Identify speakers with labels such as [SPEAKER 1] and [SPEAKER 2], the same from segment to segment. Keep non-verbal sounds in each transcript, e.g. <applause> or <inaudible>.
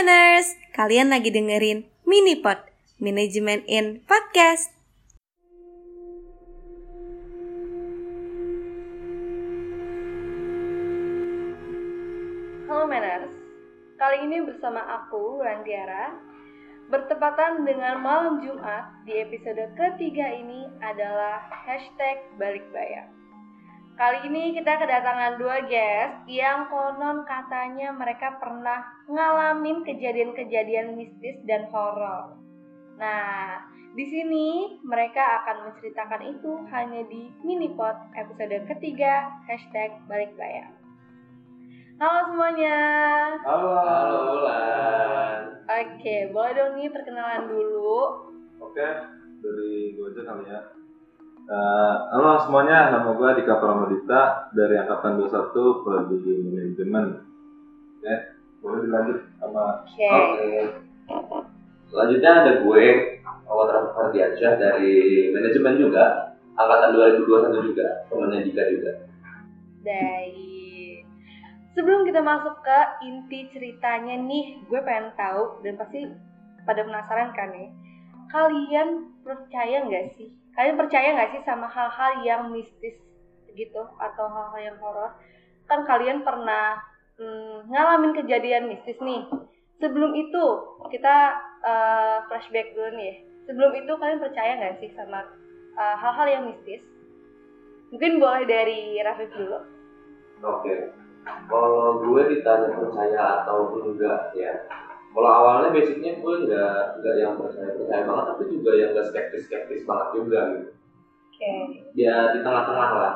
[SPEAKER 1] Manners, kalian lagi dengerin Minipod, Manajemen in Podcast. Halo Manners, kali ini bersama aku, Rantiara, bertepatan dengan malam Jumat di episode ketiga ini adalah hashtag balik bayar. Kali ini kita kedatangan dua guest yang konon katanya mereka pernah ngalamin kejadian-kejadian mistis dan horor. Nah, di sini mereka akan menceritakan itu hanya di Minipod episode ketiga hashtag balik bayar. Halo semuanya.
[SPEAKER 2] Halo. Halo Ulan.
[SPEAKER 1] Oke, boleh dong nih perkenalan dulu.
[SPEAKER 2] Oke, dari gue aja kali ya. Uh, halo semuanya, nama gue Dika Pramodita dari Angkatan 21 Prodi Manajemen. Oke, boleh dilanjut sama
[SPEAKER 1] Oke.
[SPEAKER 3] Oke. Selanjutnya ada gue, Awal Fardiansyah dari manajemen juga, angkatan 2021 juga, temannya Dika juga.
[SPEAKER 1] Baik. Sebelum kita masuk ke inti ceritanya nih, gue pengen tahu dan pasti pada penasaran kan nih. Kalian percaya nggak sih? Kalian percaya nggak sih sama hal-hal yang mistis gitu atau hal-hal yang horor? Kan kalian pernah hmm, ngalamin kejadian mistis nih. Sebelum itu kita eh, flashback dulu nih. Sebelum itu kalian percaya nggak sih sama eh, hal-hal yang mistis? Mungkin boleh dari Rafif dulu.
[SPEAKER 3] Oke. Kalau gue ditanya percaya atau enggak ya. Kalau awalnya basicnya gue nggak nggak yang percaya percaya banget, tapi juga yang nggak skeptis skeptis banget juga gitu.
[SPEAKER 1] Oke.
[SPEAKER 3] Ya di tengah-tengah lah.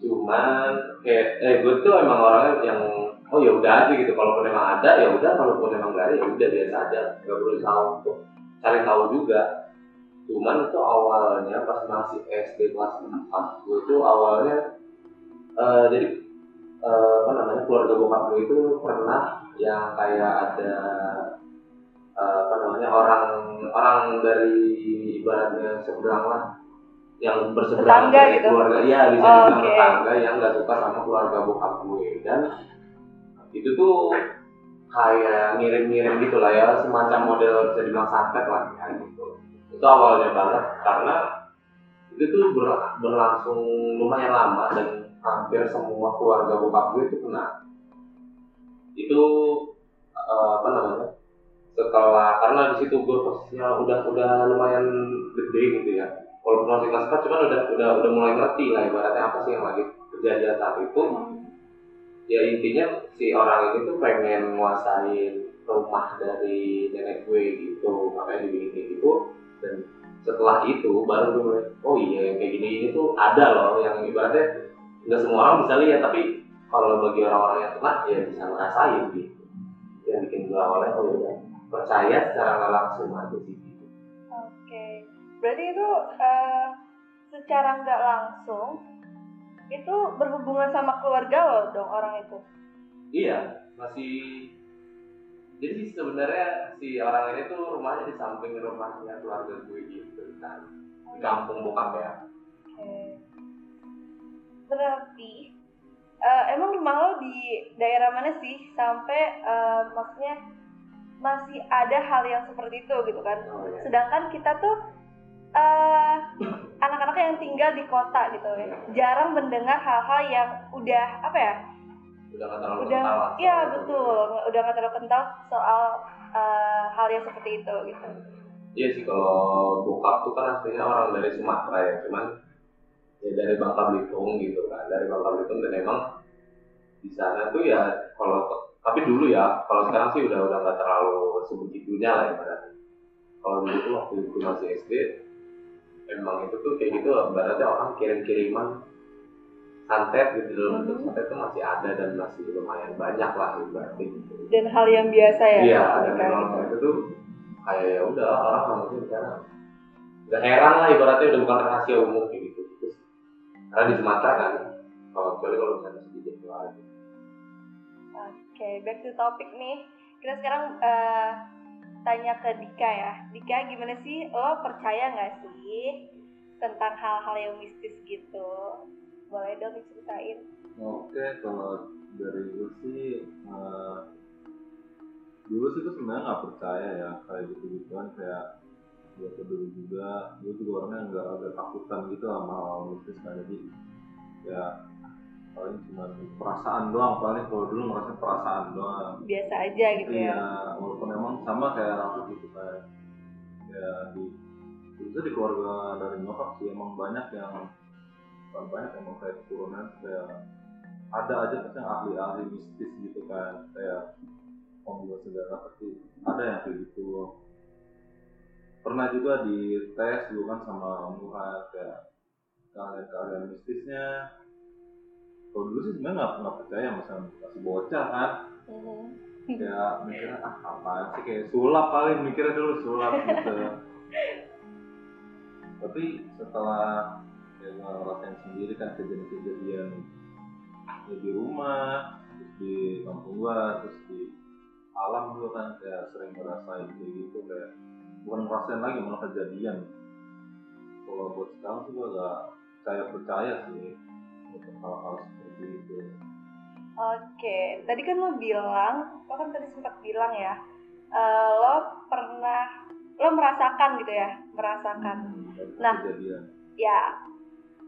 [SPEAKER 3] Cuman kayak eh gue tuh emang orangnya yang oh ya udah aja gitu. Kalaupun emang ada ya udah, kalaupun emang nggak ada ya udah biasa aja. Nggak perlu tahu untuk cari tahu juga. Cuman itu awalnya pas masih SD kelas 4 gue tuh awalnya eh, jadi eh, apa namanya keluarga bokap gue itu pernah yang kayak ada eh, apa namanya orang orang dari ibaratnya seberang lah yang berseberangan
[SPEAKER 1] Tetangga
[SPEAKER 3] dari
[SPEAKER 1] gitu?
[SPEAKER 3] keluarga iya bisa
[SPEAKER 1] Oh,
[SPEAKER 3] dibilang
[SPEAKER 1] oke.
[SPEAKER 3] tetangga yang nggak suka sama keluarga bokap gue dan itu tuh kayak ngirim-ngirim gitu lah ya semacam model bisa dibilang santet lah ya gitu itu awalnya banget karena itu tuh ber- berlangsung lumayan lama dan hampir semua keluarga bokap gue itu kena. Itu eh, apa namanya setelah karena di situ gue posisinya udah udah lumayan gede gitu ya. Walaupun masih kelas 4 cuman udah udah udah mulai ngerti lah ibaratnya apa sih yang lagi kejadian saat itu. Ya intinya si orang ini tuh pengen nguasain rumah dari nenek gue gitu makanya dibikin kayak gitu. Dan setelah itu baru gue oh iya yang kayak gini ini tuh ada loh yang ibaratnya nggak semua orang bisa lihat tapi kalau bagi orang-orang yang kena ya bisa ngerasain gitu yang bikin gue awalnya oh ya percaya secara nggak langsung aja sih gitu.
[SPEAKER 1] Oke. Berarti itu eh, secara nggak langsung itu berhubungan sama keluarga lo dong orang itu.
[SPEAKER 3] Iya, masih jadi sebenarnya si orang ini tuh rumahnya di samping rumahnya keluarga gue gitu kan di kampung bokap ya
[SPEAKER 1] Oke. Berarti eh, emang rumah lo di daerah mana sih sampai eh, maksudnya masih ada hal yang seperti itu gitu kan?
[SPEAKER 3] oh, iya.
[SPEAKER 1] Sedangkan kita tuh eh anak-anak yang tinggal di kota gitu ya, jarang mendengar hal-hal yang udah apa ya?
[SPEAKER 3] udah nggak terlalu
[SPEAKER 1] udah
[SPEAKER 3] kental
[SPEAKER 1] iya betul udah nggak terlalu kental soal eh, hal yang seperti itu gitu
[SPEAKER 3] iya sih kalau bokap tuh kan aslinya orang dari Sumatera ya cuman ya dari Bangka Belitung gitu kan dari Bangka Belitung dan emang di sana tuh ya kalau tapi dulu ya kalau sekarang sih udah udah nggak terlalu sebegitunya lah ibaratnya kalau dulu tuh waktu itu masih SD emang itu tuh kayak gitu ibaratnya orang kirim-kiriman santet gitu dalam bentuk
[SPEAKER 1] Mhm.
[SPEAKER 3] santet tuh masih ada dan masih lumayan banyak lah ibaratnya gitu
[SPEAKER 1] dan hal yang biasa ya
[SPEAKER 3] Iya, dan memang
[SPEAKER 1] gitu.
[SPEAKER 3] itu tuh kayak ya udah orang nanggepin karena udah heran lah ibaratnya udah bukan rahasia umum gitu. Karena di Sumatera kan, kalau kecuali kalau misalnya sedikit doang.
[SPEAKER 1] Oke, back to topic nih. Kita sekarang eh, tanya ke Dika ya. Dika, gimana sih lo percaya nggak sih tentang hal-hal yang mistis gitu? Boleh dong diceritain.
[SPEAKER 2] Oke, kalau dari gue sih eh, dulu sih tuh sebenarnya nggak percaya ya kayak gitu gituan kayak gue tuh dulu juga. Gue juga orangnya nggak agak takutan gitu sama hal mistis kan. Jadi ya paling cuma perasaan doang. Paling kalau dulu ngerasa perasaan doang.
[SPEAKER 1] Biasa aja gitu ya.
[SPEAKER 2] Iya walaupun emang sama kayak aku gitu kayak ya di itu di keluarga dari nyokap sih emang banyak yang bukan banyak emang kayak keturunan kayak ada aja pasti yang ahli-ahli mistis gitu kan. Kayak pembuat segala pasti ada yang kayak gitu pernah juga di tes dulu kan sama Om Nuhat kayak keahlian-keahlian mistisnya. Kalau dulu sih sebenarnya nggak nggak percaya masa masih bocah kan.
[SPEAKER 1] Mhm.
[SPEAKER 2] ya mikirnya ah apaan sih? Kayak sulap paling mikirnya dulu sulap gitu. Tapi setelah ya ngerasain sendiri kan kejadian-kejadian ya di rumah terus di kampung gua terus di alam juga kan kayak sering ngerasain kayak gitu kayak bukan ngerasain lagi malah kejadian kalau buat sekarang sih gua gak percaya percaya sih untuk hal-hal seperti itu
[SPEAKER 1] Oke, tadi kan lo bilang, lo kan tadi sempat bilang ya, eh, lo pernah, lo merasakan gitu ya, merasakan.
[SPEAKER 2] Hmm,
[SPEAKER 1] Nah.
[SPEAKER 2] kejadian
[SPEAKER 1] Ya,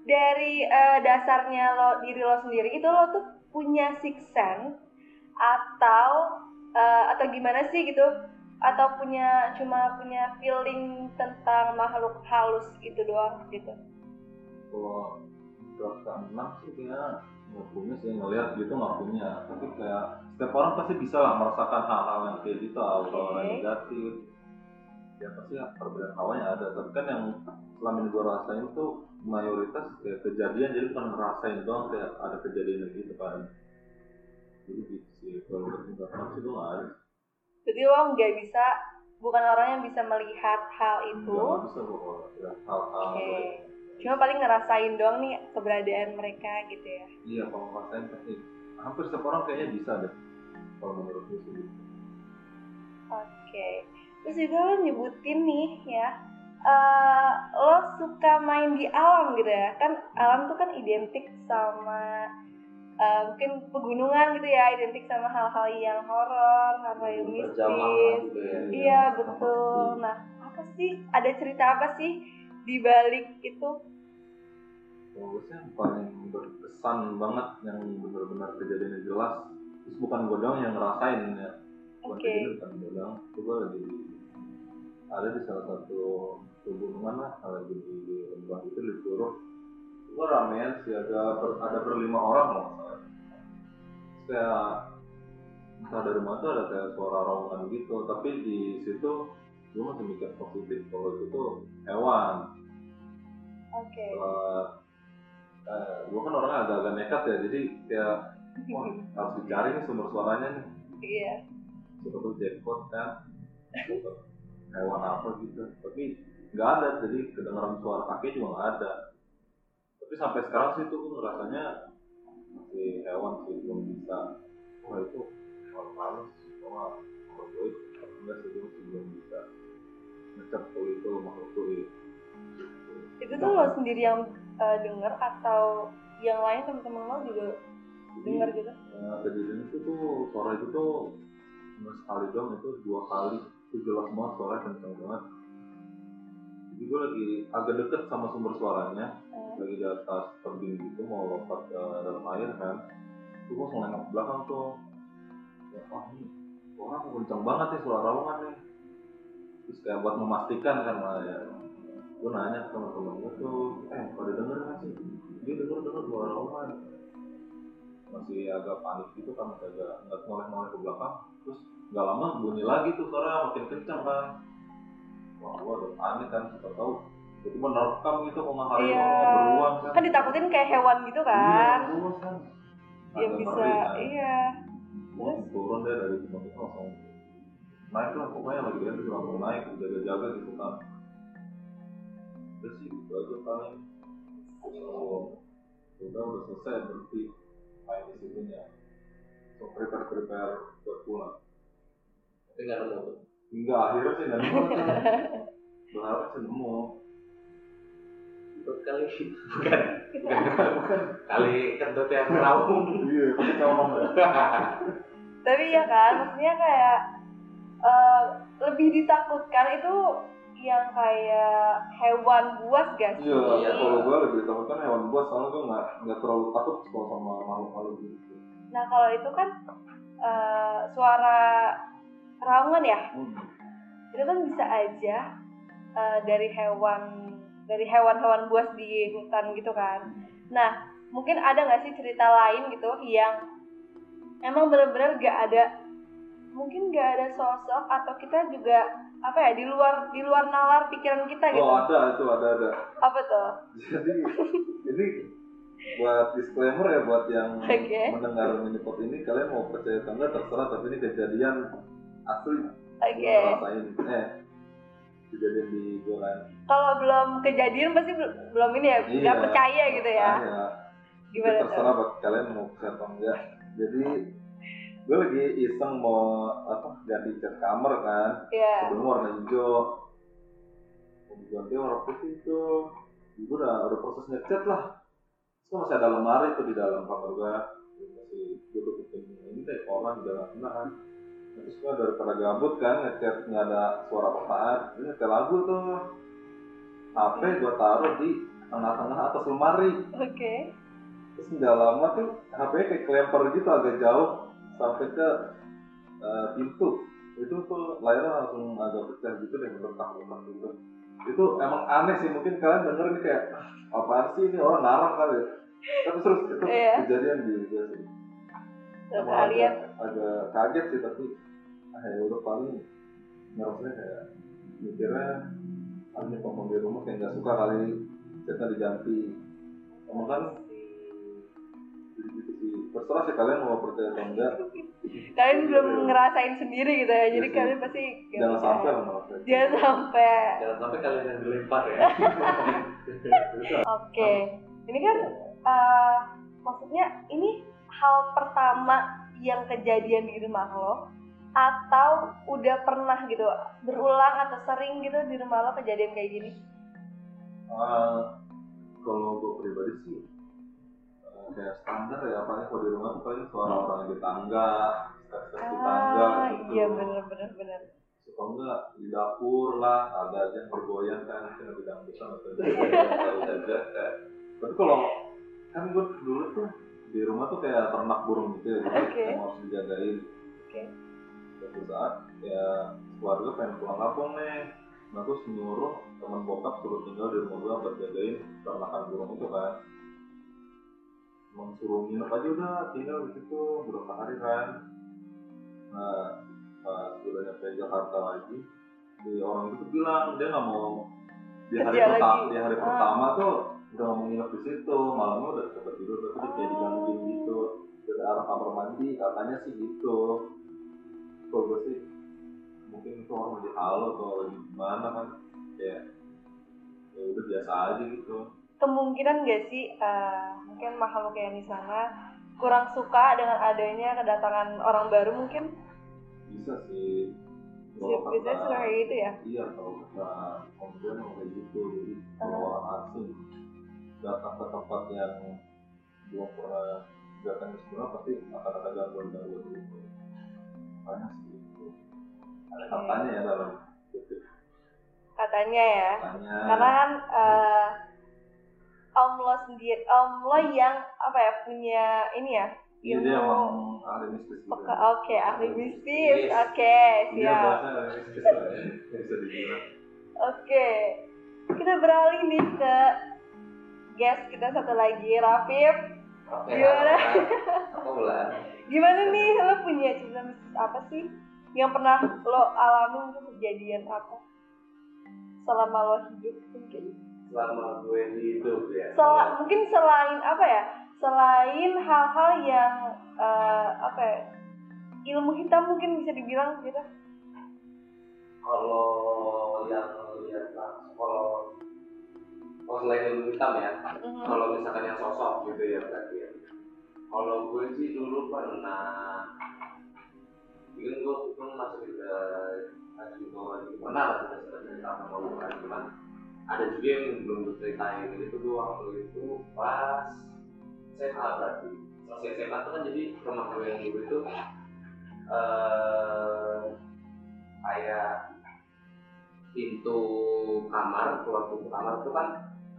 [SPEAKER 1] dari eh, dasarnya lo diri lo sendiri itu lo tuh punya six sense atau eh, atau gimana sih gitu? Atau punya cuma punya feeling tentang makhluk halus gitu doang gitu?
[SPEAKER 2] kalau perasaan enam sih kayak nggak punya sih ngelihat gitu nggak punya. Tapi kayak setiap orang pasti bisa lah merasakan hal-hal yang kayak gitu aura
[SPEAKER 1] Oke.
[SPEAKER 2] negatif. Ya pasti perbedaan hawanya ada. Tapi kan yang selama ini gue rasain tuh mayoritas kayak kejadian jadi bukan ngerasain doang kayak ada kejadian gitu kan. Jadi gitu sih kalau menurut gue sih gue nggak ada
[SPEAKER 1] Jadi lo nggak bisa, bukan orang yang bisa melihat hal itu.
[SPEAKER 2] hal-hal
[SPEAKER 1] Oke. Cuma paling ngerasain doang nih keberadaan mereka gitu ya.
[SPEAKER 2] iya kalau ngerasain pasti hampir setiap orang kayaknya bisa deh kalau menurut gue sih gitu.
[SPEAKER 1] Oke. Terus juga lo nyebutin nih ya, eh, lo suka main di alam gitu ya? Kan alam tuh kan identik sama eh, mungkin pegunungan gitu ya, identik sama hal-hal yang horor, hal-hal yang mistis.
[SPEAKER 3] gitu ya.
[SPEAKER 1] Iya betul. Nah, apa sih? Ada cerita apa sih di balik itu?
[SPEAKER 2] Sih yang paling berkesan banget yang benar-benar kejadiannya jelas terus bukan gue doang yang ngerasain ya bukan
[SPEAKER 1] Oke.
[SPEAKER 2] kejadian bukan gue doang itu gue lagi di, ada di salah satu pegunungan lah lagi di lembah itu di Curug gue ramean sih. Ada ber, ada berlima orang loh kayak entah dari mana tuh ada kayak suara raungan gitu. Tapi di situ gue masih mikir positif kalau itu tuh hewan.
[SPEAKER 1] Oke.
[SPEAKER 2] setelah eh, gue kan orangnya agak-agak nekat ya. Jadi kayak wah harus dicari nih sumber suaranya nih.
[SPEAKER 1] Iya.
[SPEAKER 2] siapa tuh jackpot kan? Hewan apa gitu. Tapi nggak ada. Jadi kedengaran suara kaki juga nggak ada tapi sampai sekarang sih tuh gue ngerasanya masih hewan sih belum bisa. Wah itu hewan halus wah kalau gue enggak sih masih belum bisa ngecap kalau itu makhluk tuh
[SPEAKER 1] Itu tuh lo sendiri yang eh, denger atau yang lain temen-temen lo juga denger gitu?
[SPEAKER 2] Ya, kejadian itu tuh suara itu tuh cuma sekali doang itu dua kali. Itu jelas banget suaranya kenceng banget jadi gue lagi agak deket sama sumber suaranya.
[SPEAKER 1] Eh,
[SPEAKER 2] lagi di atas tebing gitu mau lompat ke dalam air kan. Gue langsung nengok ke belakang tuh. Ya wah ini suara kok kenceng banget nih suara raungan nih. Terus kayak buat memastikan kan lah ya. Gue nanya ke teman-teman gue tuh eh pada denger nggak sih? Dia denger denger suara raungan. Masih agak panik gitu kan agak nggak noleh-noleh ke belakang. Terus nggak lama bunyi lagi tuh suara makin kencang kan wah gua udah panik kan siapa tahu itu menerkam gitu harimau
[SPEAKER 1] Iya.
[SPEAKER 2] beruang kan
[SPEAKER 1] Kan ditakutin kayak hewan gitu kan?
[SPEAKER 2] iya kan
[SPEAKER 1] Yang
[SPEAKER 2] Agak
[SPEAKER 1] bisa,
[SPEAKER 2] ngeri, kan.
[SPEAKER 1] iya.
[SPEAKER 2] Gua turun deh dari tempat itu langsung naik lah pokoknya lagi dia tuh langsung naik jaga-jaga gitu kan terus gitu aja paling oh udah udah selesai berhenti main di situnya so prepare prepare buat pulang
[SPEAKER 3] Tapi nggak nemu tuh.
[SPEAKER 2] Enggak, akhirnya sih nggak nemu. <laughs> Berharap sih nemu.
[SPEAKER 3] Itu kali bukan bukan bukan kali kentut yang raung.
[SPEAKER 2] Iya, <laughs> tapi colong ya.
[SPEAKER 1] Tapi ya kan, maksudnya kayak eh, lebih ditakutkan itu yang kayak hewan buas gak sih?
[SPEAKER 2] Iya,
[SPEAKER 3] Iya.
[SPEAKER 2] kalau gue lebih takut kan hewan buas, soalnya gue nggak nggak terlalu takut kalau sama makhluk-makhluk gitu.
[SPEAKER 1] Nah kalau itu kan eh, suara raungan ya,
[SPEAKER 2] Hmm.
[SPEAKER 1] itu kan bisa aja eh, dari hewan dari hewan-hewan buas di hutan gitu kan. Nah mungkin ada nggak sih cerita lain gitu yang emang benar-benar gak ada mungkin gak ada sosok atau kita juga apa ya di luar di luar nalar pikiran kita gitu.
[SPEAKER 2] Oh ada itu ada ada.
[SPEAKER 1] Apa tuh?
[SPEAKER 2] Jadi ini buat disclaimer ya buat yang
[SPEAKER 1] Oke.
[SPEAKER 2] mendengar minipod ini kalian mau percaya atau enggak terserah tapi ini kejadian asli
[SPEAKER 1] Oke.
[SPEAKER 2] Ngerasain. Eh kejadian di gue kan
[SPEAKER 1] Kalau belum kejadian pasti bel- belum ini ya, nggak
[SPEAKER 2] Iya.
[SPEAKER 1] percaya gitu ya.
[SPEAKER 2] ya
[SPEAKER 1] Gimana tuh?
[SPEAKER 2] terserah buat kalian mau percaya atau enggak. Jadi gue lagi iseng mau apa ganti cat kamar kan.
[SPEAKER 1] Iya.
[SPEAKER 2] sebelum warna hijau. Mau diganti warna putih itu. Gue udah udah proses ngecat lah. Terus kan masih ada lemari tuh di dalam kamar gue masih gue tutupin ini deh orang di dalam sana kan terus gue daripada gabut kan ngecat nggak ada suara apaan. Gue nyetel lagu tuh. HP gue taruh di tengah-tengah atas lemari.
[SPEAKER 1] Oke.
[SPEAKER 2] terus nggak lama tuh HP kayak kelempar gitu agak jauh. Sampai ke eh, pintu. Itu tuh layarnya langsung agak pecah gitu deh bertak-bertak gitu itu emang aneh sih mungkin kalian denger ini kayak "Ah, apaan sih ini orang ngarang kali ya? Tapi terus itu
[SPEAKER 1] Iya.
[SPEAKER 2] kejadian di gue sih. Emang agak, agak kaget sih tapi ah ya udah paling ngerasanya kayak mikirnya ah ini penghuni rumah kayak nggak suka kali kita diganti emang kan gitu sih terserah sih kalian mau percaya atau enggak
[SPEAKER 1] kalian belum ngerasain sendiri gitu ya. Jadi
[SPEAKER 2] Iya
[SPEAKER 1] kalian pasti
[SPEAKER 2] jangan sampai lah merasa
[SPEAKER 1] Jangan sampai.
[SPEAKER 3] Jangan sampai kalian yang dilempar ya. <laughs>
[SPEAKER 1] Oke. Ini kan eh, maksudnya ini hal pertama yang kejadian di rumah lo atau udah pernah gitu berulang atau sering gitu di rumah lo kejadian kayak gini?
[SPEAKER 2] Ah, kalau gue pribadi sih eh, kayak standar ya apalagi kalau di rumah tuh paling suara orang di tangga step-step di tangga
[SPEAKER 1] Ah,
[SPEAKER 2] gitu
[SPEAKER 1] iya bener bener bener.
[SPEAKER 2] suka enggak di dapur lah ada aja yang bergoyang kan kan di dangdutan atau <laughs> di tapi kalau kan gue dulu tuh di rumah tuh kayak ternak burung gitu ya
[SPEAKER 1] Oke.
[SPEAKER 2] emang harus dijagain
[SPEAKER 1] Oke.
[SPEAKER 2] Suatu saat ya keluarga pengen pulang kampung nih. Nah terus nyuruh teman bokap suruh tinggal di rumah gue buat jagain ternakan burung itu kan. Emang suruh nginep aja udah tinggal di situ beberapa hari kan. Nah pas udah nyampe Jakarta lagi si orang itu bilang dia nggak mau di hari pertama di hari
[SPEAKER 1] Ah.
[SPEAKER 2] pertama tuh udah mau nginep di situ malamnya udah cepet tidur tapi dia kayak digangguin gitu. Dari arah kamar mandi katanya sih gitu kalau gue sih mungkin itu orang lagi halo atau lagi gimana kan ya ya udah biasa aja gitu.
[SPEAKER 1] Kemungkinan gak sih eh, mungkin makhluk yang di sana kurang suka dengan adanya kedatangan orang baru mungkin?
[SPEAKER 2] Bisa sih.
[SPEAKER 1] Bisa- biasanya suka kayak gitu ya?
[SPEAKER 2] iya kalau kata gue emang kayak gitu. Jadi kalau
[SPEAKER 1] Ah.
[SPEAKER 2] orang asing. Datang ke tempat yang belum pernah datang sebelumnya pasti akan ada gangguan-gangguan gitu banyak sih ada
[SPEAKER 1] Oke.
[SPEAKER 2] katanya ya dalam
[SPEAKER 1] katanya ya.
[SPEAKER 2] katanya
[SPEAKER 1] Karena kan eh, om lo sendiri, om lo yang apa ya punya ini ya
[SPEAKER 2] iya dia emang ahli mistis gitu
[SPEAKER 1] Oke, oke, ahli mistis. Oke,
[SPEAKER 2] Iya
[SPEAKER 1] siap.
[SPEAKER 2] bahasa ahli mistis lah ya, bisa dibilang
[SPEAKER 1] Oke. Kita beralih nih ke guest kita satu lagi, Rafif.
[SPEAKER 3] Oke,
[SPEAKER 1] Gimana?
[SPEAKER 3] Apa <laughs> bulan?
[SPEAKER 1] Gimana nih, lo punya cerita mistis apa sih yang pernah lo alami mungkin kejadian apa selama lo hidup mungkin?
[SPEAKER 3] Selama gue hidup ya.
[SPEAKER 1] Sel- mungkin selain apa ya? Selain hal-hal yang eh, apa ya? Ilmu hitam mungkin bisa dibilang gitu.
[SPEAKER 3] Kalau yang lihat langsung, kalau kalau selain ilmu hitam ya,
[SPEAKER 1] Mhm.
[SPEAKER 3] kalau misalkan yang sosok gitu ya berarti ya. Kalau gue sih dulu pernah, mungkin gue itu masuk juga masih lagi pernah lah sudah cerita sama gue cuman ada juga yang belum gue ceritain itu gue waktu itu pas SMA berarti. Selesai SMA itu kan jadi rumah gue yang dulu itu eh kayak pintu kamar keluar pintu kamar itu kan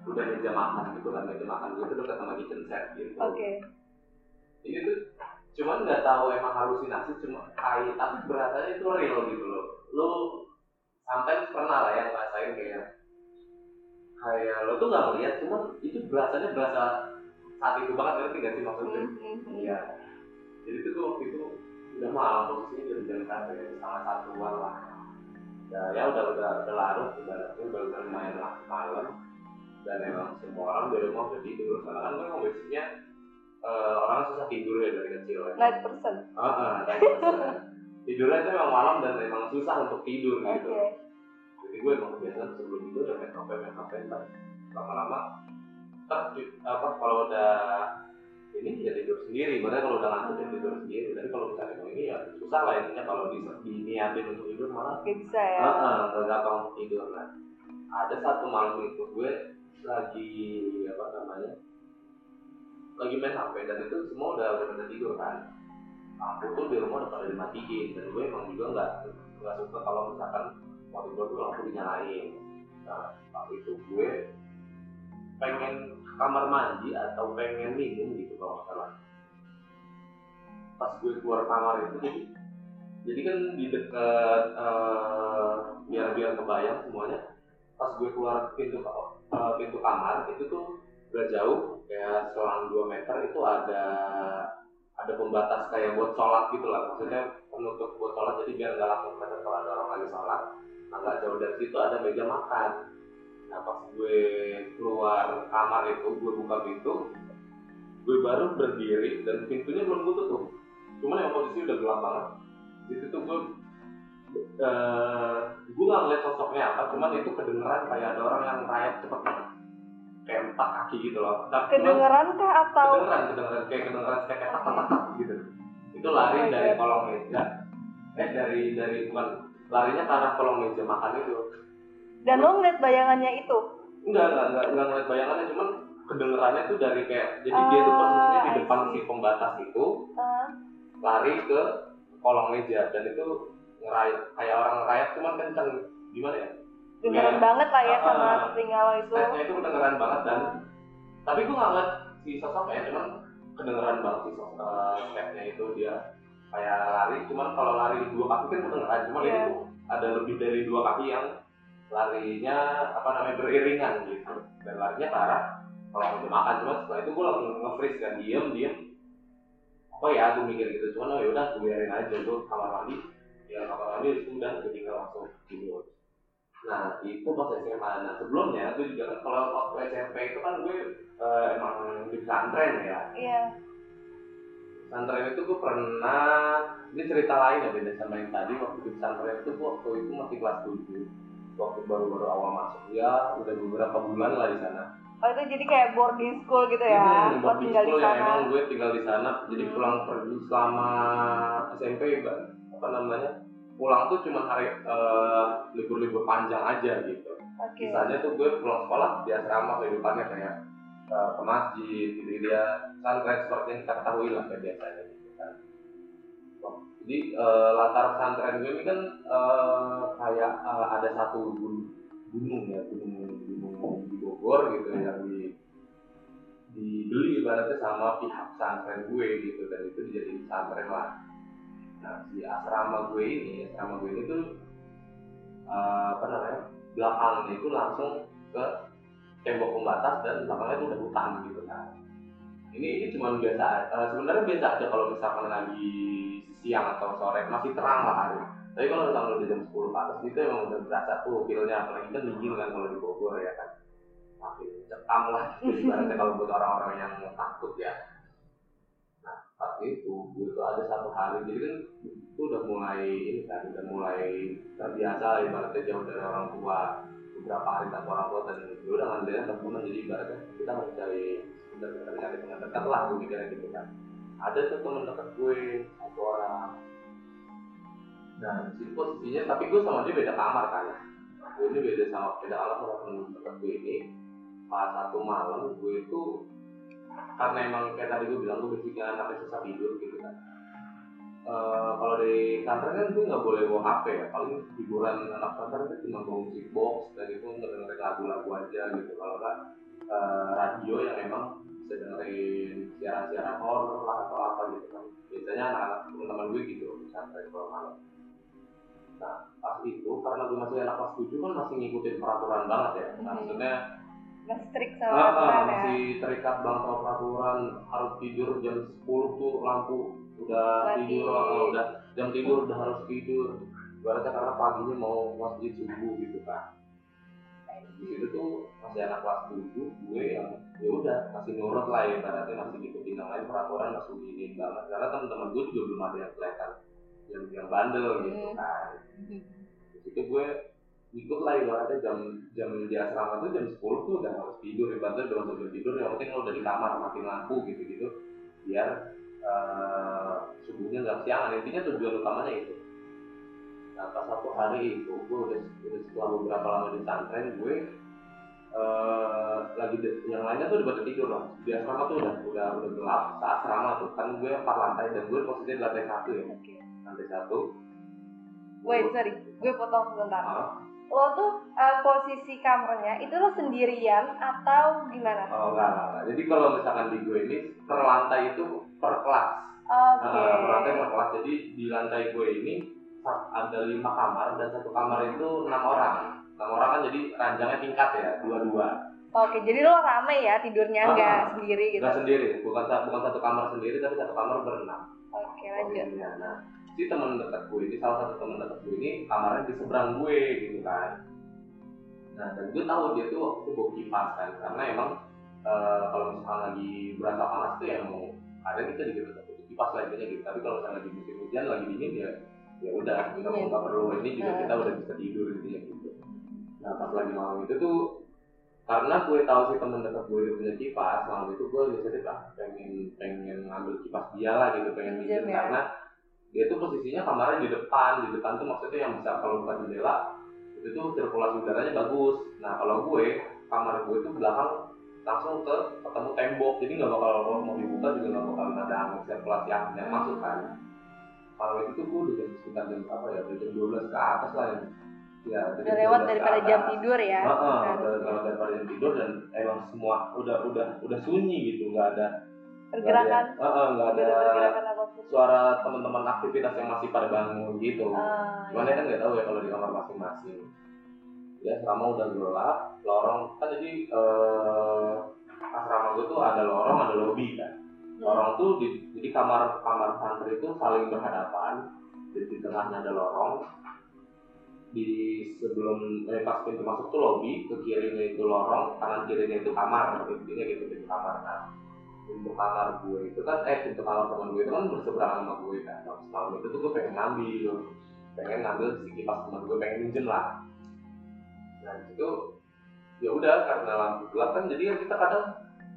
[SPEAKER 3] udah meja makan gitu kan meja makan gue itu dekat sama kitchen set gitu.
[SPEAKER 1] Oke.
[SPEAKER 3] Ini tuh cuman nggak tahu emang halusinasi cuma kayak tapi berasanya itu real gitu loh. Lu sampai pernah lah yang ngerasain kayak kayak lo tuh nggak ngeliat cuman itu berasanya berasa saat itu banget ngerti nggak sih maksudnya?
[SPEAKER 1] Hmm, hmm, hmm.
[SPEAKER 3] iya. Jadi tuh gua waktu itu udah malam posisinya jam jam satu ya sama satuan lah. Ya ya udah udah udah larut ibaratnya udah udah lumayan lah malam. Dan emang semua orang di rumah udah tidur karena kan gue emang basicnya eh, orang susah tidur ya dari kecil ya
[SPEAKER 1] Night person.
[SPEAKER 3] Ah, ah, night person. tidurnya itu memang malam dan memang susah untuk tidur
[SPEAKER 1] Oke.
[SPEAKER 3] gitu jadi gue emang kebiasaan sebelum tidur ya main HP main HP lama-lama ju- apa kalau udah ini ya tidur sendiri padahal kalau udah ngantuk ya tidur sendiri tapi kalau misalnya emang ini ya susah lah intinya kalau di diniatin untuk tidur malah
[SPEAKER 1] Gak bisa ya.
[SPEAKER 3] nggak gampang untuk tidur nah ada satu malam itu gue lagi apa namanya lagi main HP dan itu semua udah udah pada tidur kan? Lampu tuh di rumah udah pada dimatiin dan gue emang juga nggak nggak suka kalau misalkan mau tidur tuh lampu dinyalain nah waktu itu gue pengen kamar mandi atau pengen minum gitu kalau salah. Pas gue keluar kamar itu jadi jadi kan di dekat eh, biar biar kebayang semuanya pas gue keluar pintu eh, pintu kamar itu tuh udah jauh kayak selang 2 meter itu ada ada pembatas kayak buat sholat gitu lah. Maksudnya penutup buat sholat jadi biar nggak langsung kelihatan kalau ada orang lagi sholat. Nah nggak jauh dari situ ada meja makan. Nah pas gue keluar kamar itu gue buka pintu gue baru berdiri dan pintunya belum gue tutup cuman yang posisi udah gelap banget. Di situ gue eh gue nggak ngeliat sosoknya apa cuman itu kedengeran kayak ada orang yang rayap cepet banget kayak empat kaki gitu loh. Tapi cuman-
[SPEAKER 1] Kedengeran kah atau
[SPEAKER 3] kedengeran kedengeran. Kayak kedengeran kayak tak tak tak gitu. Itu lari
[SPEAKER 1] Oh
[SPEAKER 3] dari kolong meja. Eh dari dari bukan larinya ke arah kolong meja makan itu.
[SPEAKER 1] Dan lo ngeliat bayangannya itu?
[SPEAKER 3] enggak enggak enggak enggak ngeliat bayangannya. Cuman kedengerannya tuh dari kayak jadi dia tuh posisinya di
[SPEAKER 1] Ah,
[SPEAKER 3] depan si pembatas itu
[SPEAKER 1] Ah,
[SPEAKER 3] lari ke kolong meja. Dan itu ngerayap kayak orang ngerayap cuman kenceng. Gimana ya
[SPEAKER 1] dengeran
[SPEAKER 3] Iya.
[SPEAKER 1] banget lah ya
[SPEAKER 3] Ah,
[SPEAKER 1] sama telinga lo itu.
[SPEAKER 3] stepnya itu kedengeran banget dan tapi gue nggak ngeliat si sosoknya cuman kedengeran banget si sosok eh, stepnya itu dia kayak lari cuman kalau lari dua kaki kan kedengeran cuman ini tuh ada lebih dari dua kaki yang larinya apa namanya beriringan gitu. Dan larinya ke arah kalau mau makan cuman setelah itu gue langsung nge-freeze kan diem diem. Apa ya gue mikir gitu cuman oh yaudah gue biarin aja gue kamar mandi. Ya kamar mandi itu udah gue tinggal langsung tidur Nah, itu pas SMA. Nah, sebelumnya gue juga kan kalau waktu SMP itu kan gue eh, emang di pesantren ya.
[SPEAKER 1] Iya.
[SPEAKER 3] Pesantren itu gue pernah, ini cerita lain ya beda sama yang tadi. Waktu di pesantren itu waktu itu masih kelas 7. Waktu baru-baru awal masuk ya, udah beberapa bulan lah di sana.
[SPEAKER 1] Oh itu jadi kayak boarding school gitu ya?
[SPEAKER 3] Hmm, boarding
[SPEAKER 1] tinggal di
[SPEAKER 3] school ya,
[SPEAKER 1] sana.
[SPEAKER 3] emang gue tinggal di sana. Jadi
[SPEAKER 1] Hmm.
[SPEAKER 3] pulang pergi selama SMP, apa namanya, pulang tuh cuma hari eh, libur-libur panjang aja gitu.
[SPEAKER 1] Oke.
[SPEAKER 3] Sisanya tuh gue pulang sekolah di asrama kehidupannya kayak uh, ke masjid gitu dia pesantren seperti yang kita ketahui lah kayak biasanya gitu kan. Jadi uh, latar pesantren gue ini kan uh, kayak uh, ada satu gun- gunung ya gunung gunung di Bogor gitu yang di dibeli ibaratnya sama pihak pesantren gue gitu dan itu dijadiin pesantren lah. Nah si asrama gue ini asrama gue ini tuh uh, apa namanya belakangnya itu langsung ke tembok pembatas dan belakangnya itu udah hutan gitu kan ini ini cuma biasa eh, sebenarnya biasa aja kalau misalkan lagi siang atau sore masih terang lah hari. Tapi kalau misalkan udah jam 10 ke atas itu emang udah berasa tuh feelnya apalagi kan dingin kan kalau di Bogor ya kan. Makin cekam lah gitu ibaratnya kalau buat orang-orang yang takut ya saat itu tuh ada satu hari. Jadi kan itu udah mulai ini kan udah mulai terbiasa lah ibaratnya jauh dari orang tua. Beberapa hari tanpa orang tua dan gue udah ngandelin temen jadi ibaratnya kita harus cari sebenarnya nyari teman dekat lah gue mikirnya gitu kan. Ada tuh temen dekat gue satu orang. Nah di posisinya tapi gue sama dia beda kamar kan. Gue ini beda sama beda kamar sama temen dekat gue ini. Pas satu malam gue itu karena emang kayak tadi gue bilang gue basicnya anaknya susah tidur gitu kan. Eh, kalau di kantor kan gue nggak boleh bawa HP ya. Paling hiburan anak kantor itu cuma bawa musik box dan itu ngedengerin lagu-lagu aja gitu. Kalau nggak eh, radio yang emang bisa dengerin siaran-siaran horor lah atau apa gitu kan. Biasanya anak-anak teman-teman gue gitu santai kalau malam. Nah pas itu karena gue masih anak kelas 7 kan masih ngikutin peraturan banget ya. Nah, maksudnya
[SPEAKER 1] Mas strict
[SPEAKER 3] Ah,
[SPEAKER 1] sama
[SPEAKER 3] ah,
[SPEAKER 1] aturan ya.
[SPEAKER 3] masih terikat banget sama peraturan harus tidur jam 10 tuh lampu udah
[SPEAKER 1] Mati.
[SPEAKER 3] tidur ah, udah jam tidur udah harus tidur ibaratnya karena paginya mau masjid subuh gitu kan di situ tuh masih anak kelas 7 gue yang ya udah masih nurut lah ya ibaratnya masih ngikutin yang lain peraturan masih giniin banget karena teman-teman gue juga belum ada yang kelihatan yang yang bandel gitu
[SPEAKER 1] Hmm.
[SPEAKER 3] kan <laughs> di situ gue ikut lah ibaratnya jam jam di asrama tuh jam 10 tuh udah harus tidur. Ibaratnya udah masuk jam tidur yang penting lo udah di kamar matiin lampu gitu gitu biar eh, subuhnya nggak siangan intinya tujuan utamanya itu. Nah pas satu hari itu gue udah, udah setelah beberapa lama di pesantren gue eh, lagi de- yang lainnya tuh udah pada tidur loh di asrama tuh udah udah udah gelap saat asrama tuh. Kan gue empat lantai dan gue posisinya di lantai satu ya. Lantai satu.
[SPEAKER 1] Wait, sorry. Gue potong sebentar.
[SPEAKER 3] Ah,
[SPEAKER 1] Lo tuh eh, posisi kamarnya itu lo sendirian atau gimana?
[SPEAKER 3] Oh enggak, enggak, enggak. Jadi kalau misalkan di gue ini per lantai itu per kelas.
[SPEAKER 1] Oke.
[SPEAKER 3] Nah, per lantai per kelas. Jadi di lantai gue ini ada lima kamar dan satu kamar itu enam orang. Enam orang kan jadi ranjangnya tingkat ya, dua-dua.
[SPEAKER 1] Oke, jadi lo rame ya tidurnya nggak sendiri gitu.
[SPEAKER 3] Enggak sendiri, bukan bukan satu kamar sendiri tapi satu kamar berenam.
[SPEAKER 1] Oke, lanjut.
[SPEAKER 3] Nah, si teman dekat gue ini salah satu teman dekat gue ini kamarnya di seberang gue gitu kan. Nah, dan gue tahu dia tuh waktu bawa kipas kan, karena emang eh, kalau misalnya lagi berasa panas tuh ya mau ada kita juga tetap butuh kipas lah intinya gitu. Tapi kalau misalnya lagi musim hujan lagi dingin ya ya udah kita mau
[SPEAKER 1] Dingin.
[SPEAKER 3] nggak perlu ini juga kita udah bisa tidur intinya gitu. Nah pas lagi malam itu tuh karena gue tahu si teman dekat gue itu punya kipas malam itu gue inisiatif lah pengen pengen ngambil kipas dia lah gitu pengen minjem
[SPEAKER 1] ya.
[SPEAKER 3] karena dia tuh posisinya kamarnya di depan di depan tuh maksudnya yang bisa kalau buka jendela itu tuh sirkulasi udaranya bagus nah kalau gue kamar gue tuh belakang langsung ke ketemu tembok jadi nggak bakal kalau mau dibuka juga nggak bakal ada angin sirkulasi angin yang masuk kan malam itu tuh gue udah jam sekitar jam berapa ya udah jam 12 ke atas lah ya ya
[SPEAKER 1] Udah lewat
[SPEAKER 3] 12 ke
[SPEAKER 1] daripada jam tidur ya.
[SPEAKER 3] Heeh,
[SPEAKER 1] Kan.
[SPEAKER 3] udah kalau daripada jam tidur dan emang semua udah udah udah sunyi gitu nggak ada
[SPEAKER 1] Pergerakan,
[SPEAKER 3] nggak ada, nggak
[SPEAKER 1] nggak
[SPEAKER 3] ada
[SPEAKER 1] ada pergerakan apa pun.
[SPEAKER 3] suara teman-teman aktivitas yang masih pada bangun gitu.
[SPEAKER 1] Ah,
[SPEAKER 3] cuman
[SPEAKER 1] iya.
[SPEAKER 3] ya kan nggak tahu ya kalau di kamar masing-masing. Ya selama udah gelap lorong kan jadi eh, asrama gue tuh ada lorong ada lobby kan.
[SPEAKER 1] Hmm.
[SPEAKER 3] lorong tuh di, jadi kamar kamar santri itu saling berhadapan. Di, di tengahnya ada lorong. Di sebelum eh, pas pintu masuk tuh lobby ke kirinya itu lorong kanan kirinya itu kamar intinya gitu pintu kamar nah pintu kamar gue itu kan eh pintu kamar teman gue itu kan berseberangan sama gue kan. Nah, malam itu tuh gue pengen ngambil. Pengen ngambil si kipas teman gue pengen minjem lah. Nah di situ ya udah karena lampu gelap kan jadi kan kita kadang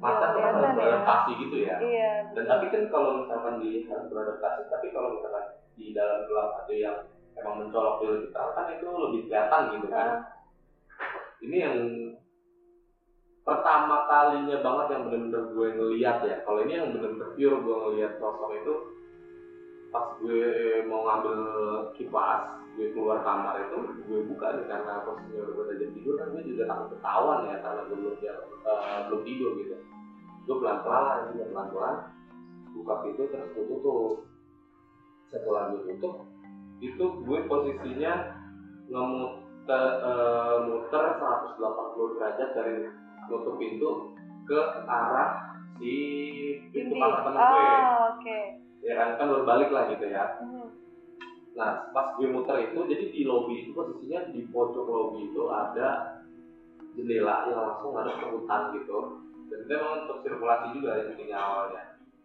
[SPEAKER 3] mata tuh kan harus
[SPEAKER 1] kelihatan ya.
[SPEAKER 3] beradaptasi gitu ya.
[SPEAKER 1] Iya.
[SPEAKER 3] dan tapi kan kalau misalkan di harus beradaptasi tapi kalau misalkan di dalam gelap ada yang emang mencolok di terang kan itu lebih kelihatan gitu kan.
[SPEAKER 1] Ah,
[SPEAKER 3] ini yang pertama kalinya banget yang benar-benar gue ngeliat ya. Kalau ini yang benar-benar pure gue ngeliat sosok itu pas gue mau ngambil kipas gue keluar kamar itu gue buka nih karena posisinya udah pada jam tidur kan gue juga takut ketahuan ya karena gue belum eh, belum tidur gitu. Gue pelan-pelan aja pelan-pelan. Buka pintu terus gue tutup setelah gue tutup itu gue posisinya ngemuter eh, muter 180 derajat dari nutup pintu ke arah si pintu kamar temen gue.
[SPEAKER 1] Oh, oke.
[SPEAKER 3] ya kan kan berbalik lah gitu ya.
[SPEAKER 1] Hmm.
[SPEAKER 3] nah pas gue muter itu jadi di lobby itu posisinya di pojok lobby itu ada jendela yang langsung ada ke hutan gitu. Dan itu memang untuk sirkulasi juga ya intinya awalnya.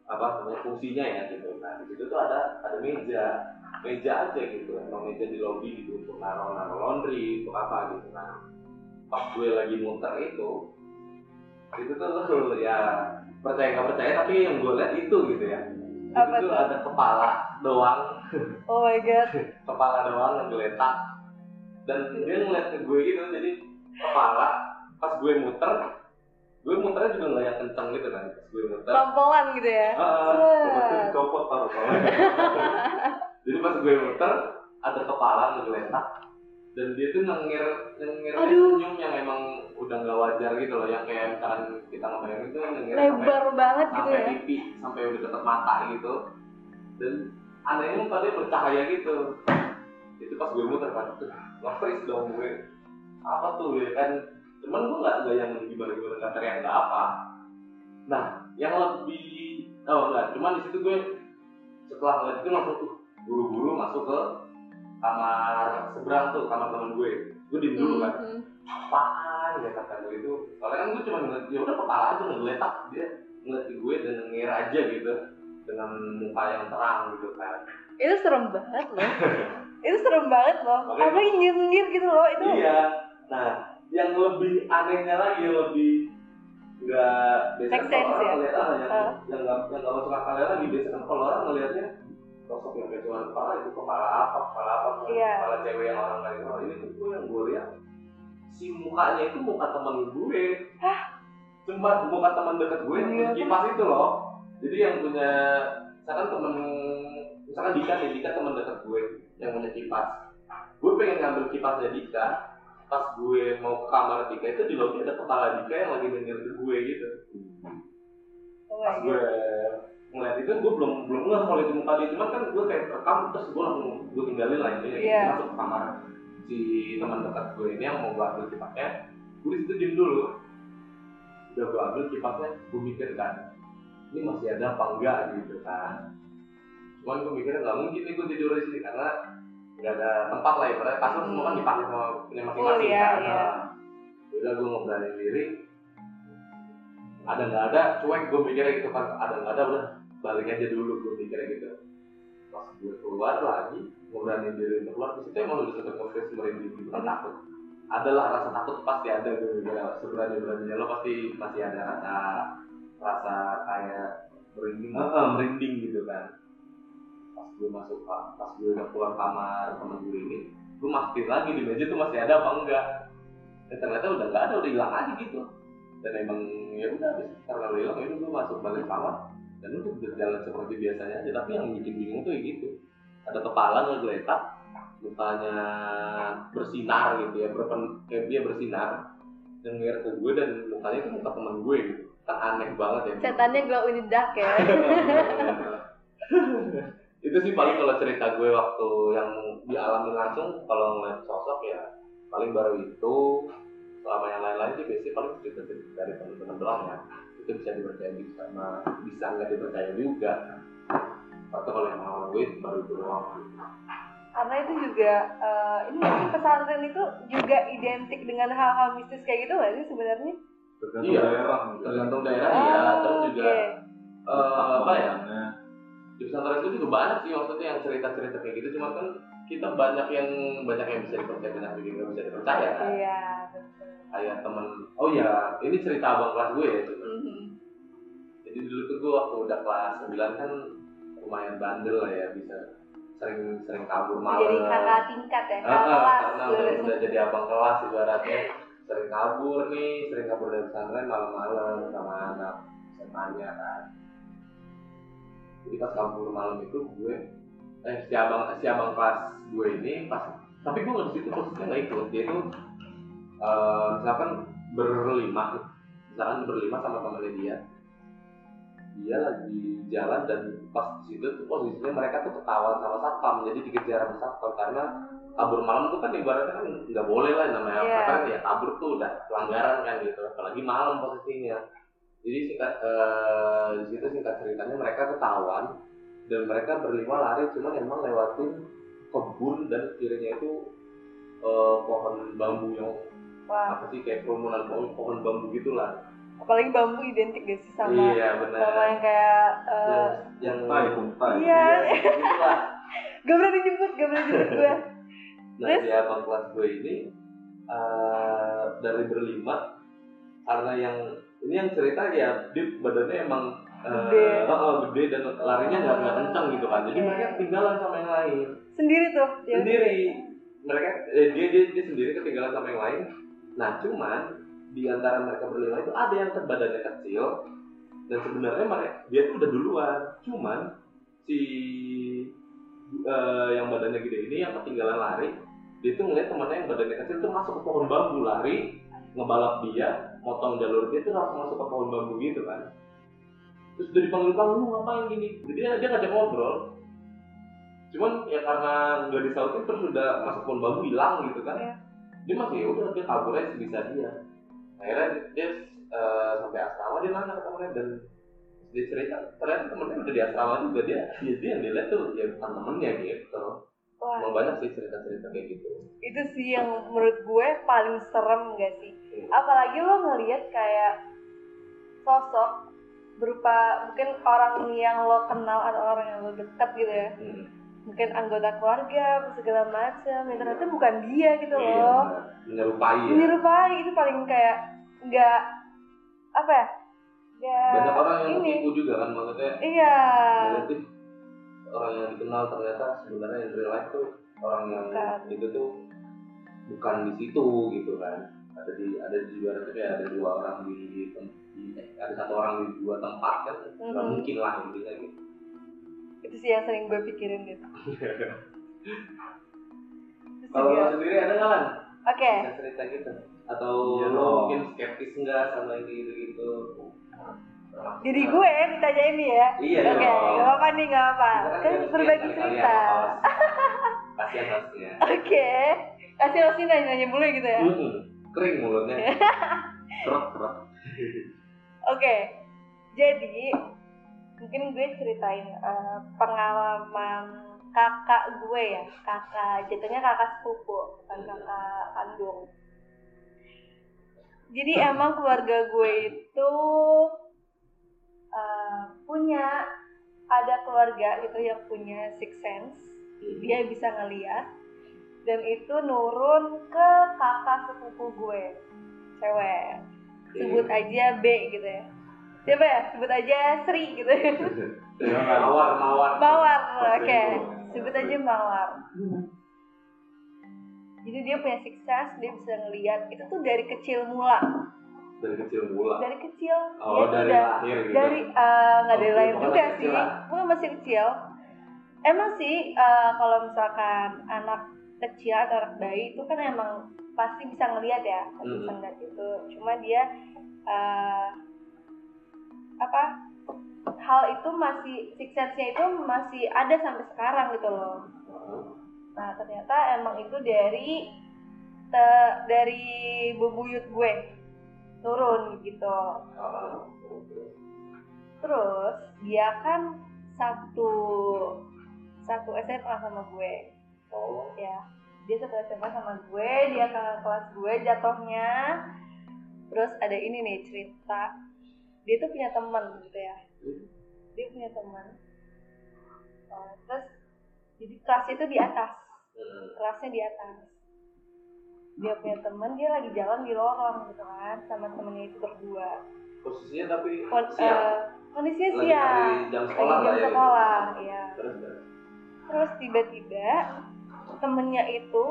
[SPEAKER 3] Apa namanya fungsinya ya gitu. Nah di situ tuh ada ada meja. Meja aja gitu. Emang meja di lobby gitu untuk naruh naruh laundry untuk apa gitu. Nah pas gue lagi muter itu itu tuh ya percaya nggak percaya tapi yang gue lihat itu gitu ya
[SPEAKER 1] Apa
[SPEAKER 3] itu tuh ada kepala doang
[SPEAKER 1] Oh my god. <laughs>
[SPEAKER 3] kepala doang ngegeletak dan dia ngeliat ke gue gitu jadi kepala pas gue muter gue muternya juga nggak yang kenceng gitu kan pas gue muter
[SPEAKER 1] Pelan-pelan gitu ya.
[SPEAKER 3] Ah, ah.
[SPEAKER 1] Set.
[SPEAKER 2] dicopot taruh <laughs>
[SPEAKER 3] jadi pas gue muter ada kepala ngegeletak dan dia tuh nengir nengir senyum yang emang udah nggak wajar gitu loh yang kayak misalkan kita ngebayangin tuh nengir
[SPEAKER 1] Lebar banget gitu
[SPEAKER 3] sampai
[SPEAKER 1] ya.
[SPEAKER 3] pipi sampai udah deket mata gitu. Dan anehnya muka dia bercahaya gitu. Itu pas gue muter kan nge-freeze dong gue. Apa tuh ya kan? Cuman gue nggak nggak yang gimana gimana nggak teriak nggak apa. Nah yang lebih oh enggak cuman di situ gue setelah ngeliat itu langsung tuh buru-buru masuk ke kamar seberang tuh kamar teman gue gue diem dulu kan apaan ya kata gue itu soalnya kan gue cuma ngeliat ya udah kepala aja ngegeletak dia ngeliat gue dan ngir aja gitu dengan muka yang terang gitu kan
[SPEAKER 1] Itu serem banget loh. <laughs> itu serem banget loh.
[SPEAKER 3] Makanya-
[SPEAKER 1] Apalagi nyengir gitu loh itu.
[SPEAKER 3] iya nah yang lebih anehnya lagi yang lebih nggak biasanya kalau orang
[SPEAKER 1] ya?
[SPEAKER 3] ngeliat ah, yang
[SPEAKER 1] Ah.
[SPEAKER 3] yang nggak yang nggak masuk akalnya lagi biasanya kan kalau orang ngeliatnya sosok yang cuma kepala itu kepala apa kepala apa
[SPEAKER 1] Iya.
[SPEAKER 3] kepala cewek yang orang lain oh ini tuh gue yang gue lihat si mukanya itu muka teman gue
[SPEAKER 1] Hah?
[SPEAKER 3] cuma muka teman dekat gue yang
[SPEAKER 1] Iya.
[SPEAKER 3] punya kipas itu loh jadi yang punya misalkan temen misalkan Dika nih Dika teman dekat gue yang punya kipas gue pengen ngambil kipasnya Dika pas gue mau ke kamar Dika itu di lobi ada kepala Dika yang lagi denger ke gue gitu
[SPEAKER 1] Oh
[SPEAKER 3] pas gue. Ngeliat itu gue belum belum ngeh kalau itu muka dia. Cuman kan gue kayak rekam terus gue langsung gue tinggalin lah ini
[SPEAKER 1] Iya.
[SPEAKER 3] masuk ke kamar si teman dekat gue ini yang mau gue ambil kipasnya. Gue di situ diem dulu. Udah gue ambil kipasnya gue mikir kan ini masih ada apa enggak? Gitu kan. Cuman gue mikirnya nggak mungkin nih gue tidur di sini karena nggak ada tempat lah ya padahal kasur semua kan dipakai sama punya masing-masing
[SPEAKER 1] Oh, iya,
[SPEAKER 3] kan.
[SPEAKER 1] iya.
[SPEAKER 3] Nah, udah gue ngeberaniin diri. Ada nggak ada cuek gue mikirnya gitu kan. Ada nggak ada udah balik aja dulu gue mikirnya gitu. Pas gue keluar lagi ngeberaniin diri untuk keluar di situ emang udah sempet nge-freeze merinding gitu kan takut. Adalah rasa takut pasti ada gue seberani beraninya lo pasti masih ada rasa rasa kayak merinding.
[SPEAKER 2] Heeh.
[SPEAKER 3] merinding gitu kan. Pas gue masuk pas gue udah keluar kamar temen gue ini gue mastiin lagi di meja tuh masih ada apa enggak. Dan ternyata udah nggak ada udah hilang aja gitu. Dan emang ya udah habis karena hilang ya udah gue masuk balik kamar dan udah berjalan seperti biasanya aja tapi yang bikin bingung tuh gitu. Ada kepala ngegeletak mukanya bersinar gitu ya berpen kayak dia bersinar dan ngeliat ke gue dan mukanya itu muka teman gue gitu. Kan aneh banget ya.
[SPEAKER 1] Setannya glow in the dark ya.
[SPEAKER 3] itu sih paling kalau cerita gue waktu yang dialami langsung kalau ngeliat sosok ya paling baru itu selama yang lain-lain sih biasanya paling cerita cerita dari teman-teman doang ya itu bisa dipercaya bisa sama bisa nggak dipercaya juga atau kalau yang pengalaman gue baru itu doang
[SPEAKER 1] Karena itu juga eh, ini mungkin pesantren itu juga identik dengan hal-hal mistis kayak gitu nggak sih sebenarnya?
[SPEAKER 2] Tergantung
[SPEAKER 3] Iya.
[SPEAKER 2] daerah.
[SPEAKER 3] tergantung daerah ya
[SPEAKER 1] Oh,
[SPEAKER 3] terus juga eh, apa ya di pesantren itu juga banyak sih maksudnya yang cerita-cerita kayak gitu cuma kan kita banyak yang banyak yang bisa dipercaya banyak yang nggak bisa dipercaya kan
[SPEAKER 1] Iya, betul.
[SPEAKER 3] kayak temen oh ya ini cerita abang kelas gue ya.
[SPEAKER 1] Mhm.
[SPEAKER 3] jadi dulu tuh gue waktu udah kelas 9 kan lumayan bandel lah ya bisa sering sering kabur malam
[SPEAKER 1] Jadi kakak tingkat ya, kakak
[SPEAKER 3] ah,
[SPEAKER 1] kelas.
[SPEAKER 3] karena udah, udah jadi abang kelas ibaratnya sering kabur nih sering kabur dari pesantren malam-malam sama anak SMA-nya kan jadi pas kabur malam itu gue eh si abang si abang kelas gue ini pas tapi gue nggak di situ posisinya nggak ikut. Dia itu eh, misalkan berlima misalkan berlima sama temennya dia. Dia lagi jalan dan pas di situ tuh posisinya mereka tuh ketahuan sama satpam jadi dikejar sama satpam. Karena kabur malam tuh kan ibaratnya kan nggak boleh lah namanya
[SPEAKER 1] Iya.
[SPEAKER 3] pesantren ya kabur tuh udah pelanggaran kan gitu apalagi malam posisinya. Jadi singkat eh, di situ singkat ceritanya mereka ketahuan dan mereka berlima lari cuman emang lewatin kebun dan kirinya itu eh, pohon bambu yang
[SPEAKER 1] Wah,
[SPEAKER 3] apa sih kayak kerumunan pohon, pohon bambu gitulah
[SPEAKER 1] apalagi bambu identik gak sih sama
[SPEAKER 3] iya benar
[SPEAKER 1] sama yang kayak eh,
[SPEAKER 3] yang
[SPEAKER 2] Kuntai, kuntai.
[SPEAKER 1] Iya.
[SPEAKER 3] iya, <laughs>
[SPEAKER 1] gak berani nyebut, gak berani nyebut gue.
[SPEAKER 3] Nah,
[SPEAKER 1] Terus?
[SPEAKER 3] di abang kelas gue ini eh, dari berlima karena yang ini yang cerita ya dia badannya emang
[SPEAKER 1] Gede.
[SPEAKER 3] oh, oh, gede dan larinya nggak nggak kencang gitu kan. Jadi
[SPEAKER 1] Oke.
[SPEAKER 3] mereka ketinggalan sama yang lain.
[SPEAKER 1] Sendiri tuh. ya?
[SPEAKER 3] Sendiri. Mereka eh, dia, dia dia sendiri ketinggalan sama yang lain. Nah, cuman di antara mereka berlima itu ada yang badannya kecil dan sebenarnya mereka dia tuh udah duluan cuman si eh, yang badannya gede ini yang ketinggalan lari dia tuh ngeliat temannya yang badannya kecil tuh masuk ke pohon bambu lari ngebalap dia motong jalur dia tuh langsung masuk ke pohon bambu gitu kan terus dari panggil panggil lu ngapain gini? Jadi dia, dia ngajak ngobrol. Cuman ya karena nggak disautin terus udah masuk pohon bambu hilang gitu kan.
[SPEAKER 1] Iya.
[SPEAKER 3] dia masih ya udah dia kabur aja sebisa dia. Akhirnya dia eh, sampai asrama dia nanya ke temennya dan dia cerita ternyata temennya udah di asrama juga. Dia dia, dia yang dilihat tuh ya bukan temennya gitu.
[SPEAKER 1] Wah,
[SPEAKER 3] emang banyak sih cerita-cerita kayak gitu.
[SPEAKER 1] Itu sih yang menurut gue paling serem gak sih?
[SPEAKER 3] Iya.
[SPEAKER 1] Apalagi lo ngelihat kayak sosok berupa mungkin orang yang lo kenal atau orang yang lo dekat gitu ya.
[SPEAKER 3] Hmm.
[SPEAKER 1] Mungkin anggota keluarga, segala macam. Ya ternyata bukan dia gitu
[SPEAKER 3] Iya,
[SPEAKER 1] loh.
[SPEAKER 3] menyerupai ya
[SPEAKER 1] Menyerupai itu paling kayak nggak apa ya? Nggak
[SPEAKER 3] banyak orang yang
[SPEAKER 1] ini.
[SPEAKER 3] ketipu juga kan maksudnya
[SPEAKER 1] Iya.
[SPEAKER 3] negatif orang yang dikenal ternyata sebenarnya in real life tuh orang yang
[SPEAKER 1] Bukan.
[SPEAKER 3] itu tuh bukan di situ gitu kan ada di ada di ada kayak ada dua orang di, di- ada satu orang di dua tempat kan nggak
[SPEAKER 1] Mhm.
[SPEAKER 3] mungkin lah intinya gitu
[SPEAKER 1] Itu sih yang sering gue pikirin gitu.
[SPEAKER 3] Kalau lo sendiri ada nggak kan
[SPEAKER 1] Oke.
[SPEAKER 3] bisa cerita gitu atau
[SPEAKER 2] Iya
[SPEAKER 3] lo mungkin skeptis nggak sama yang gitu gitu
[SPEAKER 1] Jadi gue ditanyain nih ya.
[SPEAKER 3] Iya
[SPEAKER 1] Oke,
[SPEAKER 3] dong.
[SPEAKER 1] gak apa nih, gak apa. Kan berbagi cerita. <laughs>
[SPEAKER 3] kasihan hostnya
[SPEAKER 1] Oke. Kasih Rosi nanya-nanya mulu gitu ya.
[SPEAKER 3] Hmm, kering mulutnya <laughs>
[SPEAKER 2] kerak.
[SPEAKER 1] Oke. Jadi mungkin gue ceritain eh, pengalaman kakak gue ya, kakak jatuhnya kakak sepupu, bukan kakak kandung. Jadi emang keluarga gue itu eh, punya ada keluarga gitu yang punya six sense, dia bisa ngeliat dan itu nurun ke kakak sepupu gue, cewek sebut aja B gitu ya. Siapa ya? Sebut aja Sri gitu.
[SPEAKER 3] Mawar mawar.
[SPEAKER 1] Mawar oke
[SPEAKER 2] itu.
[SPEAKER 1] sebut aja Mawar. Jadi dia punya sukses dia bisa ngeliat. Itu tuh dari kecil mula.
[SPEAKER 3] Dari kecil mula?
[SPEAKER 1] Dari kecil.
[SPEAKER 3] Oh
[SPEAKER 1] tuh
[SPEAKER 3] dari
[SPEAKER 1] udah
[SPEAKER 3] lahir gitu?
[SPEAKER 1] dari eh, nggak dari
[SPEAKER 3] Oh,
[SPEAKER 1] lahir juga sih.
[SPEAKER 3] lah.
[SPEAKER 1] gue masih kecil. Emang sih eh, kalau misalkan anak kecil atau anak bayi itu kan emang pasti bisa ngelihat ya pasti bisa
[SPEAKER 3] Hmm.
[SPEAKER 1] ngeliat itu cuma dia eh, apa hal itu masih suksesnya itu masih ada sampai sekarang gitu loh. Nah ternyata emang itu dari te- dari bubuyut gue turun gitu. Terus dia kan satu satu SMA sama gue,
[SPEAKER 3] oh.
[SPEAKER 1] Ya. Dia satu SMA sama gue, dia kakak kelas gue jatuhnya. Terus ada ini nih cerita. Dia tuh punya teman gitu ya. Dia punya teman. Oh, terus jadi kelasnya itu di atas,
[SPEAKER 3] Hmm.
[SPEAKER 1] kelasnya di atas. Dia punya teman, dia lagi jalan di lorong gitu kan, sama temennya itu berdua.
[SPEAKER 3] posisinya tapi
[SPEAKER 1] Kon-
[SPEAKER 3] siang
[SPEAKER 1] eh, kondisinya
[SPEAKER 3] Lagi
[SPEAKER 1] siang
[SPEAKER 3] hari jam
[SPEAKER 1] lagi
[SPEAKER 3] sekolah
[SPEAKER 1] jam
[SPEAKER 3] lah ya,
[SPEAKER 1] sekolah ya
[SPEAKER 3] terus. terus
[SPEAKER 1] tiba-tiba temennya itu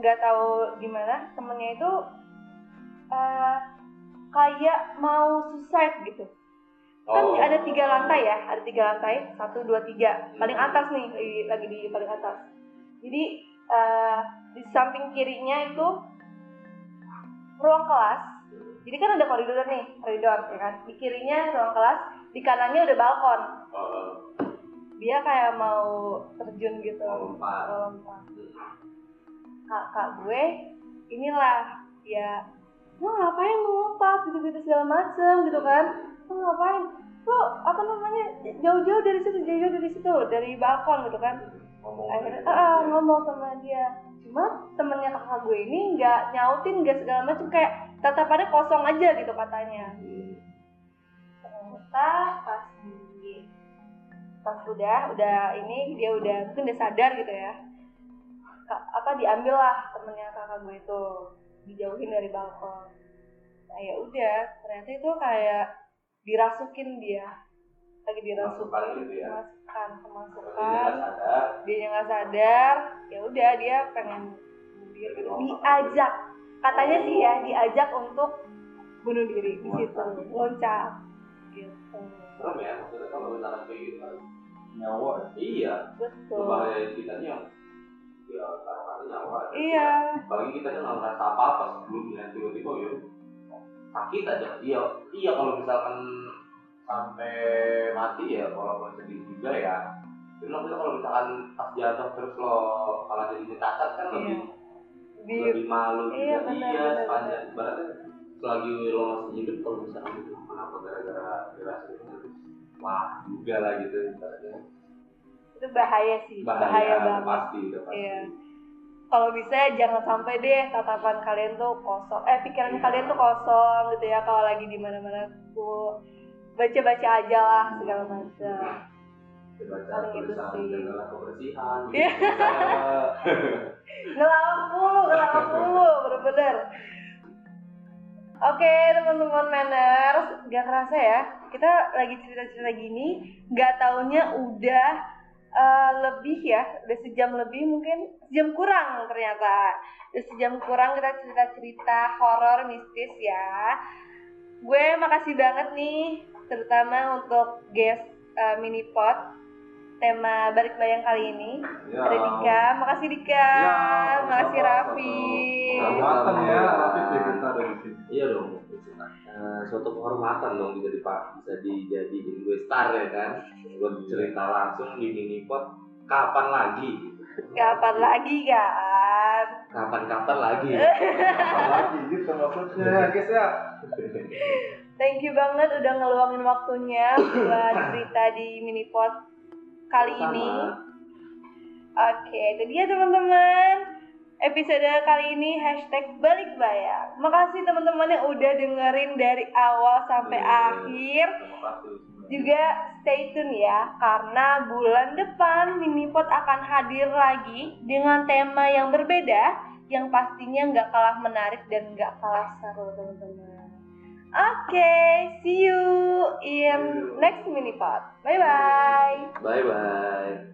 [SPEAKER 1] nggak tahu gimana temennya itu eh, kayak mau suicide gitu. Kan
[SPEAKER 3] Oh.
[SPEAKER 1] ada tiga lantai ya ada tiga lantai satu dua tiga. Paling atas nih lagi, lagi di paling atas. Jadi eh, di samping kirinya itu ruang kelas. Jadi kan ada koridor nih koridor ya kan? Di kirinya ruang kelas di kanannya udah balkon.
[SPEAKER 3] Oh,
[SPEAKER 1] dia kayak mau terjun gitu.
[SPEAKER 3] Lompat.
[SPEAKER 1] lompat. Kakak gue inilah ya lo ngapain mau lompat gitu gitu segala macem gitu kan. Lo ngapain? Lo apa namanya jauh-jauh dari situ jauh-jauh dari situ dari balkon gitu kan.
[SPEAKER 3] Ngomong
[SPEAKER 1] akhirnya ah, ngomong sama dia. Cuma temennya kakak gue ini nggak nyautin nggak segala macem kayak tatapannya kosong aja gitu katanya.
[SPEAKER 3] Hmm.
[SPEAKER 1] ternyata pas pas udah udah ini dia udah mungkin udah sadar gitu ya. Apa diambil lah temennya kakak gue itu dijauhin dari balkon. Nah ya udah ternyata itu kayak dirasukin dia. Lagi dirasukin
[SPEAKER 3] Kemasukan gitu ya?
[SPEAKER 1] kemasukan.
[SPEAKER 3] dia nggak sadar.
[SPEAKER 1] Ya udah dia pengen bunuh diri diajak. Katanya sih ya diajak untuk bunuh diri di situ loncat. Gitu.
[SPEAKER 3] Serem ya maksudnya kalau misalkan kayak gitu
[SPEAKER 2] nyawa. Ya.
[SPEAKER 3] iya.
[SPEAKER 1] Betul.
[SPEAKER 3] Bahaya kitanya ya taruhannya nyawa.
[SPEAKER 1] Iya.
[SPEAKER 3] Apalagi kita nggak ngerasa apa apa sebelumnya. Tiba-tiba ya sakit aja. Iya iya kalau misalkan sampai mati ya walaupun sedih juga ya. Cuma maksudnya kalau misalkan pas jatuh terus lo kalau jadi cacat kan
[SPEAKER 1] Iya.
[SPEAKER 3] lebih
[SPEAKER 1] di
[SPEAKER 3] lebih malu
[SPEAKER 1] Iya,
[SPEAKER 3] juga.
[SPEAKER 1] benar,
[SPEAKER 3] iya sepanjang ibaratnya selagi lo masih hidup kalau misalkan itu kenapa gara-gara itu wah juga lah gitu ibaratnya
[SPEAKER 1] itu bahaya sih bahaya, banget.
[SPEAKER 3] pasti udah pasti.
[SPEAKER 1] Iya. kalau bisa jangan sampai deh tatapan kalian tuh kosong. Eh pikiran
[SPEAKER 3] Iya.
[SPEAKER 1] kalian tuh kosong gitu ya kalau lagi di mana mana tuh. Baca-baca aja lah segala macam.
[SPEAKER 3] Baca
[SPEAKER 1] Paling itu
[SPEAKER 3] tulisan
[SPEAKER 1] sih.
[SPEAKER 3] jagalah kebersihan
[SPEAKER 1] Iya. <laughs> ngelawak mulu ngelawak mulu bener-bener Oke teman-teman manners, gak kerasa ya kita lagi cerita-cerita gini, gak taunya udah eh, lebih ya, udah sejam lebih mungkin sejam kurang ternyata, udah sejam kurang kita cerita-cerita horor mistis ya. Gue makasih banget nih, terutama untuk guest eh, mini pot tema balik bayang kali ini.
[SPEAKER 2] Ya.
[SPEAKER 1] Ada Dika, makasih Dika,
[SPEAKER 2] Ya,
[SPEAKER 1] makasih. Raffi.
[SPEAKER 2] Kehormatan ya, Raffi ya kita ada di sini.
[SPEAKER 3] Iya dong Eh, suatu kehormatan dong bisa dipak bisa dijadiin gue star ya kan buat cerita langsung di minipot kapan lagi
[SPEAKER 1] Kapan lagi kan?
[SPEAKER 3] kapan-kapan lagi <laughs>
[SPEAKER 2] Lagi gitu maksudnya, guys ya.
[SPEAKER 1] Thank you banget udah ngeluangin waktunya buat cerita di minipot kali ini. Oke, itu dia teman-teman. Episode kali ini hashtag balik bayang. Makasih teman-teman yang udah dengerin dari awal sampai
[SPEAKER 3] Iya.
[SPEAKER 1] akhir. Juga stay tune ya, karena bulan depan Minipot akan hadir lagi dengan tema yang berbeda, yang pastinya nggak kalah menarik dan nggak kalah seru teman-teman. Oke, see you in next Minipot. Bye bye.
[SPEAKER 3] bye bye